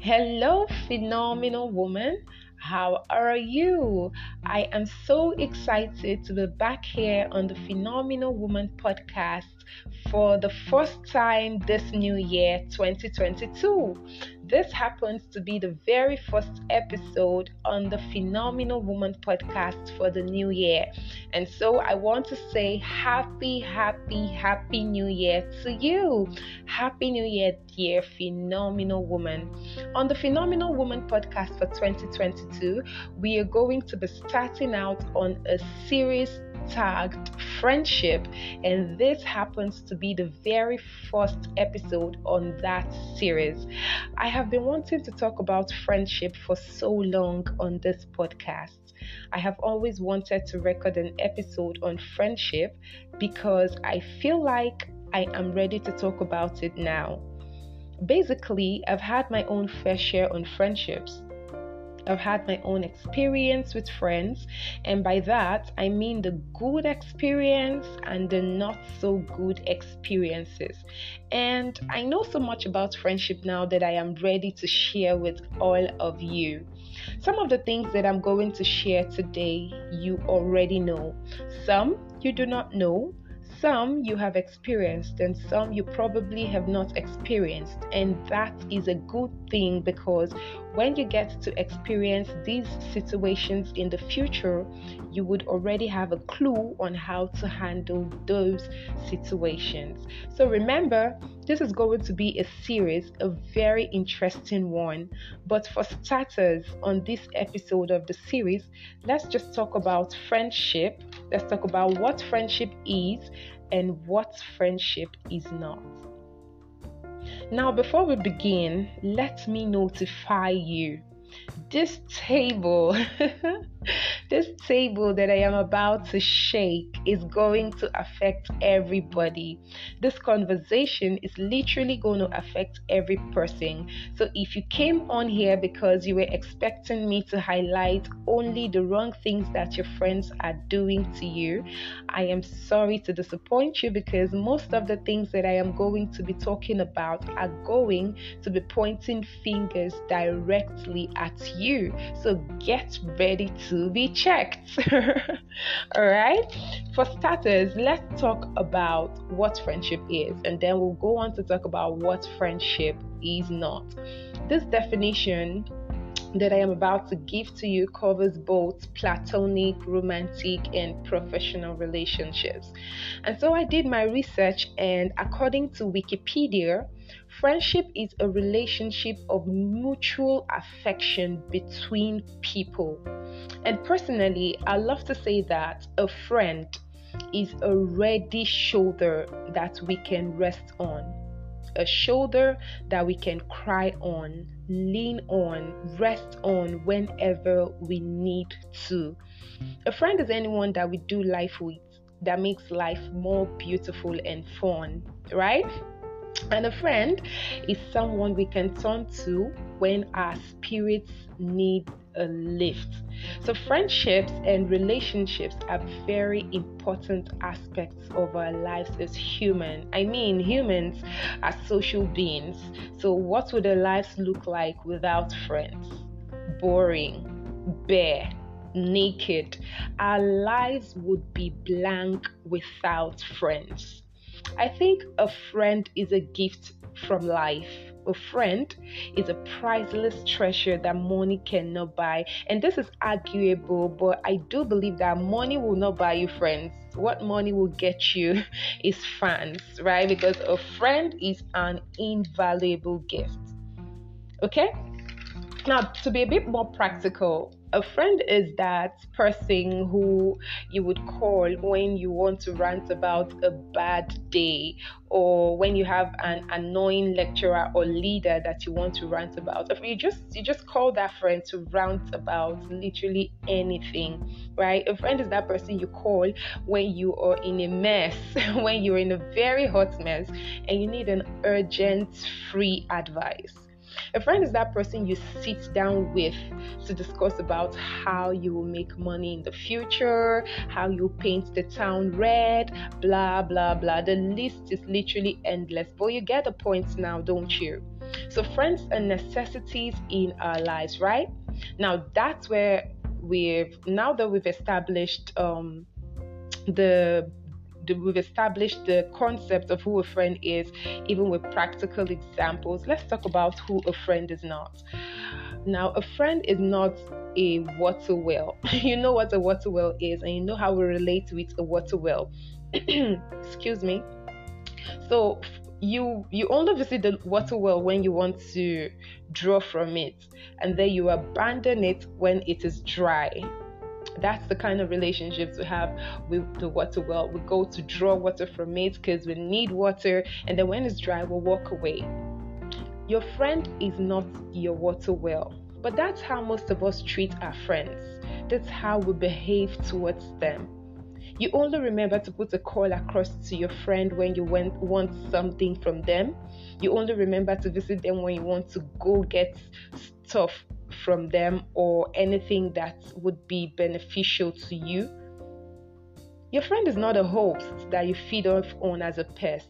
Hello, phenomenal woman. How are you? I am so excited to be back here on the Phenomenal Woman podcast for the first time this new year, 2022. This happens to be the very first episode on the Phenomenal Woman podcast for the new year. And so I want to say happy, happy, happy new year to you. Happy new year, dear Phenomenal Woman. On the Phenomenal Woman podcast for 2022, we are going to be starting out on a series tagged friendship, and this happens to be the very first episode on that series. I have been wanting to talk about friendship for so long on this podcast. I have always wanted to record an episode on friendship because I feel like I am ready to talk about it now. Basically, I've had my own fair share on friendships I've had my own experience with friends, and by that I mean the good experience and the not so good experiences. And I know so much about friendship now that I am ready to share with all of you. Some of the things that I'm going to share today, you already know. Some you do not know. Some you have experienced, and some you probably have not experienced, and that is a good thing because when you get to experience these situations in the future, you would already have a clue on how to handle those situations. So remember, this is going to be a series, a very interesting one. But for starters, on this episode of the series, let's just talk about friendship. Let's talk about what friendship is and what friendship is not. Now, before we begin, let me notify you this table, this table that I am about to shake is going to affect everybody. This conversation is literally going to affect every person. So if you came on here because you were expecting me to highlight only the wrong things that your friends are doing to you, I am sorry to disappoint you because most of the things that I am going to be talking about are going to be pointing fingers directly at you. So get ready to be checked. All right. For starters, let's talk about what friendship is, and then we'll go on to talk about what friendship is not. This definition that I am about to give to you covers both platonic, romantic, and professional relationships. And so I did my research, and according to Wikipedia, Friendship is a relationship of mutual affection between people. And personally, I love to say that a friend is a ready shoulder that we can rest on, a shoulder that we can cry on, lean on, rest on whenever we need to. A friend is anyone that we do life with that makes life more beautiful and fun, right? And a friend is someone we can turn to when our spirits need a lift. So, friendships and relationships are very important aspects of our lives as human. I mean, humans are social beings. So, what would our lives look like without friends? Boring, bare, naked. Our lives would be blank without friends. I think a friend is a gift from life. A friend is a priceless treasure that money cannot buy. And this is arguable, but I do believe that money will not buy you friends. What money will get you is fans, right? Because a friend is an invaluable gift. Okay? Now, to be a bit more practical, a friend is that person who you would call when you want to rant about a bad day or when you have an annoying lecturer or leader that you want to rant about. You just you just call that friend to rant about literally anything right? A friend is that person you call when you are in a mess when you're in a very hot mess and you need an urgent free advice a friend is that person you sit down with to discuss about how you will make money in the future, how you paint the town red, blah blah blah. The list is literally endless, but you get the point now, don't you? So, friends are necessities in our lives, right? Now, that's where we've now that we've established um, the we've established the concept of who a friend is, even with practical examples. Let's talk about who a friend is not. Now, a friend is not a water well. you know what a water well is, and you know how we relate with a water well. Excuse me. So, you you only visit the water well when you want to draw from it and then you abandon it when it is dry that's the kind of relationships we have. With the water well. We go to draw water from it because we need water. And then when it's dry we'll walk away. Your friend is not your water well but that's how most of us treat our friends. That's how we behave towards them you only remember to put a call across to your friend when you went, want something from them. You only remember to visit them when you want to go get stuff from them or anything that would be beneficial to you. Your friend is not a host that you feed off on as a pest,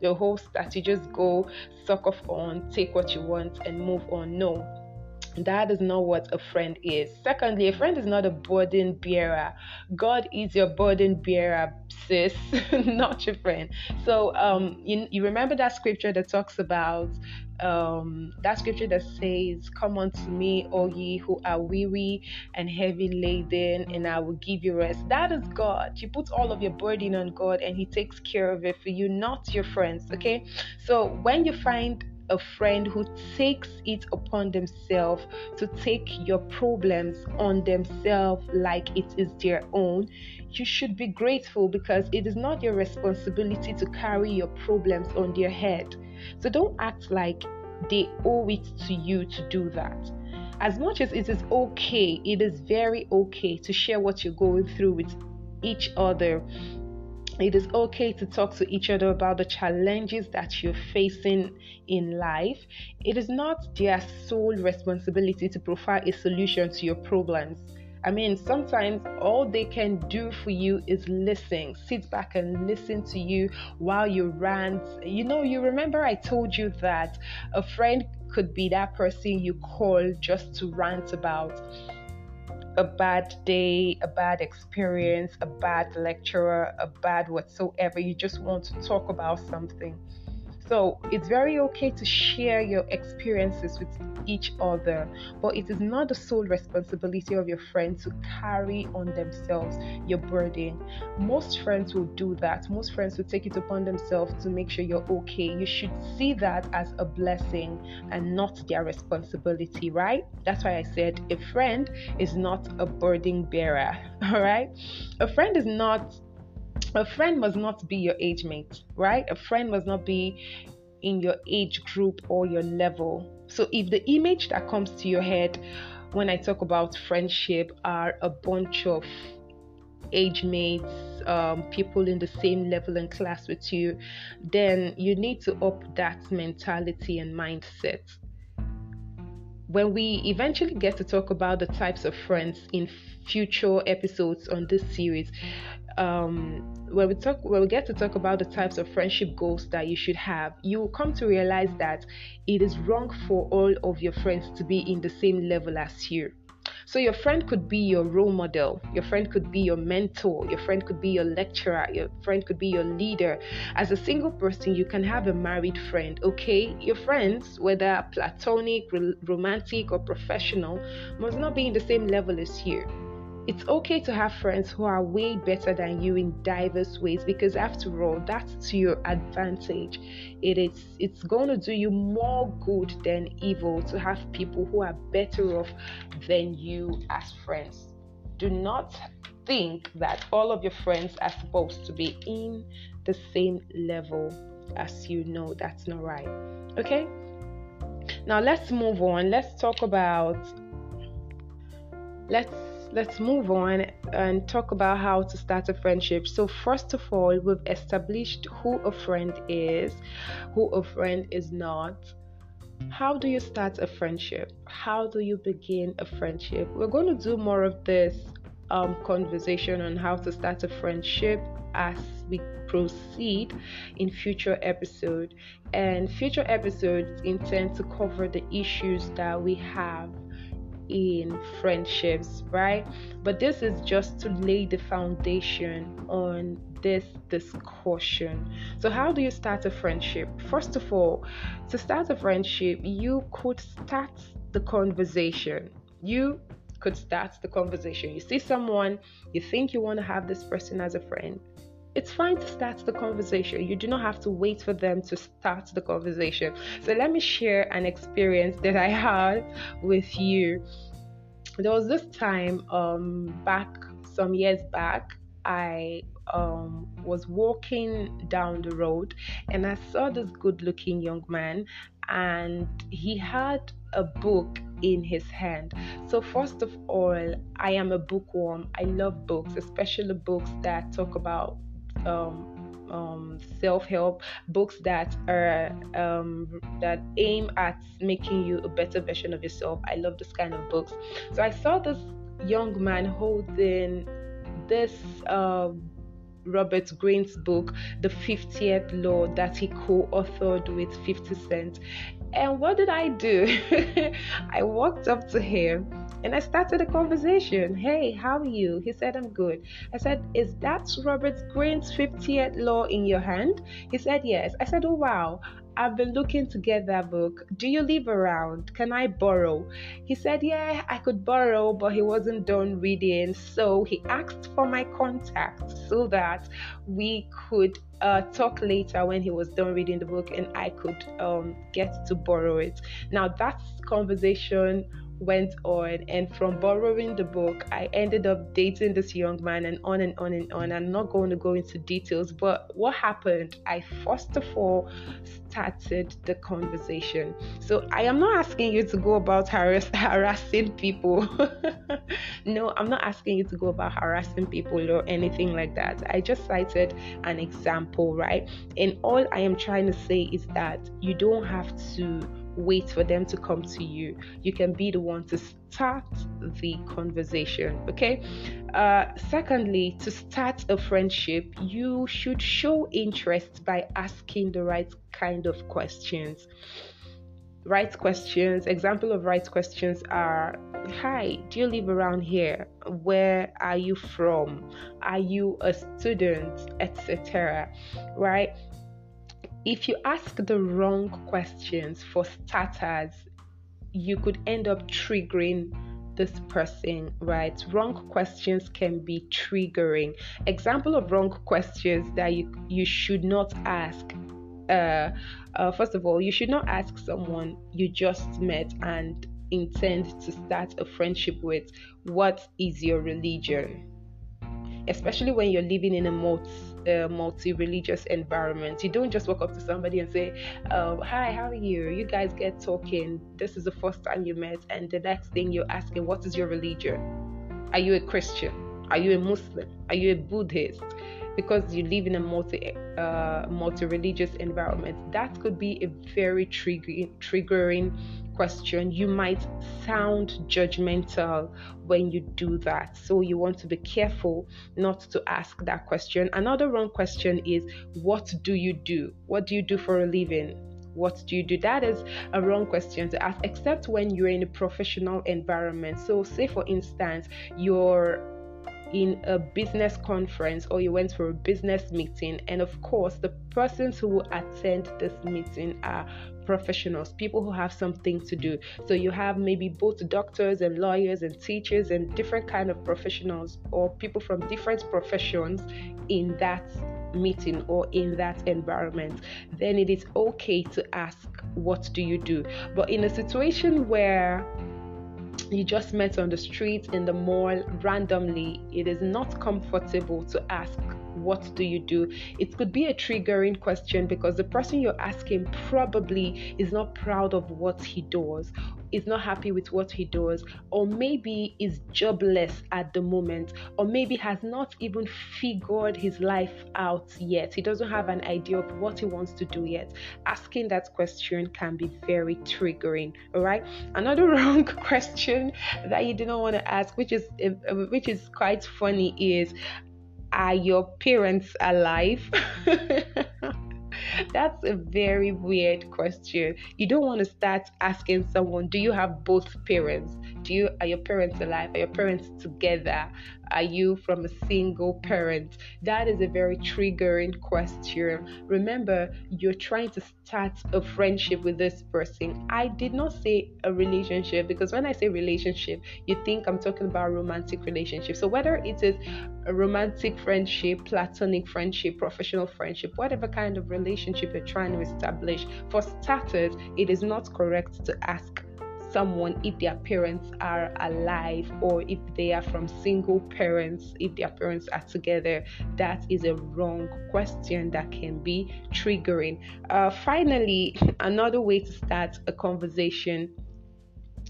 the host that you just go suck off on, take what you want, and move on. No, that is not what a friend is. Secondly, a friend is not a burden bearer. God is your burden bearer, sis, not your friend. So, um, you, you remember that scripture that talks about um, that scripture that says, Come unto me, all ye who are weary and heavy laden, and I will give you rest. That is God. You put all of your burden on God, and He takes care of it for you, not your friends. Okay. So when you find a friend who takes it upon themselves to take your problems on themselves like it is their own, you should be grateful because it is not your responsibility to carry your problems on their head. So don't act like they owe it to you to do that. As much as it is okay, it is very okay to share what you're going through with each other it is okay to talk to each other about the challenges that you're facing in life. It is not their sole responsibility to provide a solution to your problems. I mean, sometimes all they can do for you is listen, sit back and listen to you while you rant. You know, you remember I told you that a friend could be that person you call just to rant about a bad day, a bad experience, a bad lecturer, a bad whatsoever. You just want to talk about something. So it's very okay to share your experiences with each other, but it is not the sole responsibility of your friend to carry on themselves your burden. Most friends will do that. Most friends will take it upon themselves to make sure you're okay. You should see that as a blessing and not their responsibility, right? That's why I said a friend is not a burden bearer, all right? A friend is not a friend must not be your age mate, right? A friend must not be in your age group or your level. So if the image that comes to your head when I talk about friendship are a bunch of age mates, um, people in the same level and class with you, then you need to up that mentality and mindset. When we eventually get to talk about the types of friends in future episodes on this series, um, when we talk when we get to talk about the types of friendship goals that you should have, you will come to realize that it is wrong for all of your friends to be in the same level as you. So your friend could be your role model, your friend could be your mentor, your friend could be your lecturer, your friend could be your leader. As a single person, you can have a married friend, okay? Your friends, whether platonic, romantic, or professional, must not be in the same level as you. It's okay to have friends who are way better than you in diverse ways because after all, that's to your advantage. It is it's going to do you more good than evil to have people who are better off than you as friends. Do not think that all of your friends are supposed to be in the same level as you know that's not right. Okay? Now let's move on. Let's talk about let's let's move on and talk about how to start a friendship. So, first of all, we've established who a friend is, who a friend is not. How do you start a friendship? How do you begin a friendship? We're going to do more of this um, conversation on how to start a friendship as we proceed in future episode. And future episodes intend to cover the issues that we have in friendships, right? But this is just to lay the foundation on this discussion. So, how do you start a friendship? First of all, to start a friendship, you could start the conversation. You could start the conversation. You see someone, you think you want to have this person as a friend. It's fine to start the conversation. You do not have to wait for them to start the conversation. So, let me share an experience that I had with you. There was this time um, back some years back, I um, was walking down the road and I saw this good looking young man, and he had a book in his hand. So, first of all, I am a bookworm. I love books, especially books that talk about um, um, self-help books that are um, that aim at making you a better version of yourself. I love this kind of books. So I saw this young man holding this uh, Robert Greene's book, The 50th Law, that he co authored with 50 Cent. And what did I do? I walked up to him and I started a conversation. Hey, how are you? He said, I'm good. I said, Is that Robert Greene's 50th Law in your hand? He said, Yes. I said, Oh, wow. I've been looking to get that book. Do you live around? Can I borrow? He said, Yeah, I could borrow, but he wasn't done reading. So he asked for my contact so that we could uh, talk later when he was done reading the book and I could um, get to borrow it. Now, that conversation went on and from borrowing the book i ended up dating this young man and on and on and on. I'm not going to go into details but what happened i first of all started the conversation. So i am not asking you to go about harass, harassing people. No i'm not asking you to go about harassing people or anything like that. I just cited an example right? And all i am trying to say is that you don't have to wait for them to come to you. You can be the one to start the conversation. Okay. Uh, secondly, to start a friendship, you should show interest by asking the right kind of questions. Right questions. Example of right questions are Hi, do you live around here? Where are you from? Are you a student? Etc. Right? If you ask the wrong questions for starters, you could end up triggering this person, right? Wrong questions can be triggering. Example of wrong questions that you, you should not ask. Uh, uh, first of all, you should not ask someone you just met and intend to start a friendship with, What is your religion? Especially when you're living in a multi a multi-religious environment. You don't just walk up to somebody and say, oh, "Hi, how are you?" You guys get talking. This is the first time you met, and the next thing you're asking, "What is your religion? Are you a Christian? Are you a Muslim? Are you a Buddhist?" Because you live in a multi uh, multi-religious environment, that could be a very triggering triggering question, you might sound judgmental when you do that. So you want to be careful not to ask that question. Another wrong question is what do you do? What do you do for a living? What do you do? That is a wrong question to ask, except when you're in a professional environment. So, say for instance, you're in a business conference or you went for a business meeting, and of course, the persons who will attend this meeting are professionals, people who have something to do. So you have maybe both doctors and lawyers and teachers and different kind of professionals or people from different professions in that meeting or in that environment, then it is okay to ask, What do you do? But in a situation where you just met on the street, in the mall, randomly, it is not comfortable to ask, What do you do? It could be a triggering question because the person you're asking probably is not proud of what he does is not happy with what he does, or maybe is jobless at the moment, or maybe has not even figured his life out yet. He doesn't have an idea of what he wants to do yet. Asking that question can be very triggering. All right. Another wrong question that you do not want to ask, which is um, um, which is quite funny, is Are your parents alive? That's a very weird question. You don't want to start asking someone, do you have both parents? Do you are your parents alive? Are your parents together? Are you from a single parent? That is a very triggering question. Remember, you're trying to start a friendship with this person. I did not say a relationship because when I say relationship, you think I'm talking about romantic relationship. So whether it is a romantic friendship, platonic friendship, professional friendship, whatever kind of relationship you're trying to establish, for starters, it is not correct to ask someone if their parents are alive or if they are from single parents, if their parents are together. That is a wrong question that can be triggering. Uh, finally, another way to start a conversation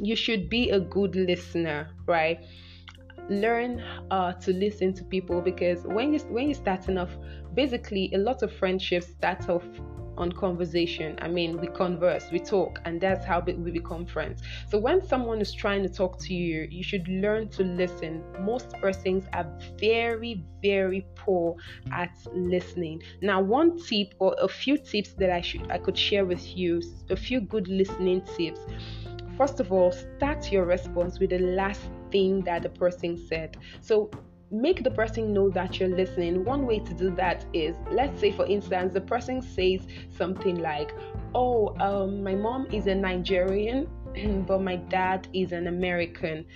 you should be a good listener, right? learn uh, to listen to people because when you when you're starting off basically a lot of friendships start off on conversation. I mean, we converse, we talk, and that's how we become friends. So when someone is trying to talk to you, you should learn to listen. Most persons are very, very poor at listening. Now, one tip or a few tips that I should I could share with you, a few good listening tips. First of all, start your response with the last thing that the person said. So make the person know that you're listening. One way to do that is, let's say, for instance, the person says something like, Oh, um, my mom is a Nigerian, but my dad is an American.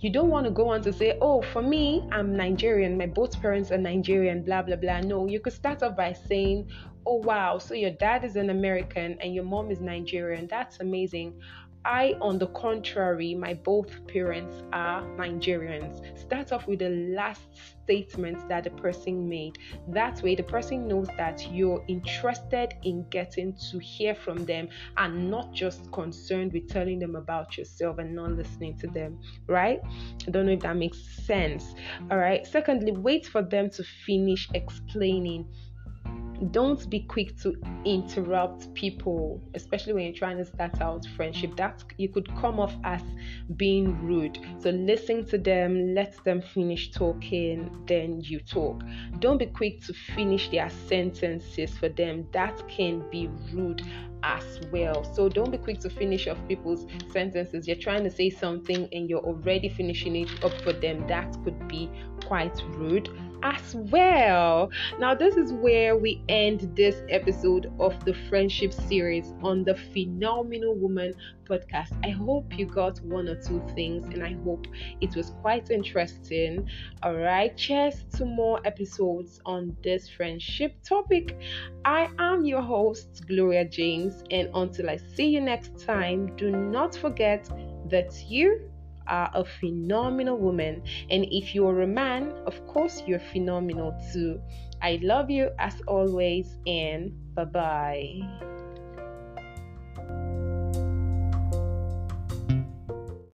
You don't want to go on to say, Oh, for me, I'm Nigerian, my both parents are Nigerian, blah, blah, blah. No, you could start off by saying, Oh, wow, so your dad is an American and your mom is Nigerian. That's amazing. I, on the contrary, my both parents are Nigerians. Start off with the last statement that the person made. That way, the person knows that you're interested in getting to hear from them and not just concerned with telling them about yourself and not listening to them, right? I don't know if that makes sense. All right. Secondly, wait for them to finish explaining don't be quick to interrupt people especially when you're trying to start out friendship that you could come off as being rude so listen to them let them finish talking then you talk don't be quick to finish their sentences for them that can be rude as well. So don't be quick to finish off people's sentences. You're trying to say something and you're already finishing it up for them. That could be quite rude as well. Now, this is where we end this episode of the friendship series on the Phenomenal Woman podcast. I hope you got one or two things and I hope it was quite interesting. All right, cheers to more episodes on this friendship topic. I am your host, Gloria James, and until I see you next time, do not forget that you are a phenomenal woman. And if you're a man, of course, you're phenomenal too. I love you as always, and bye bye.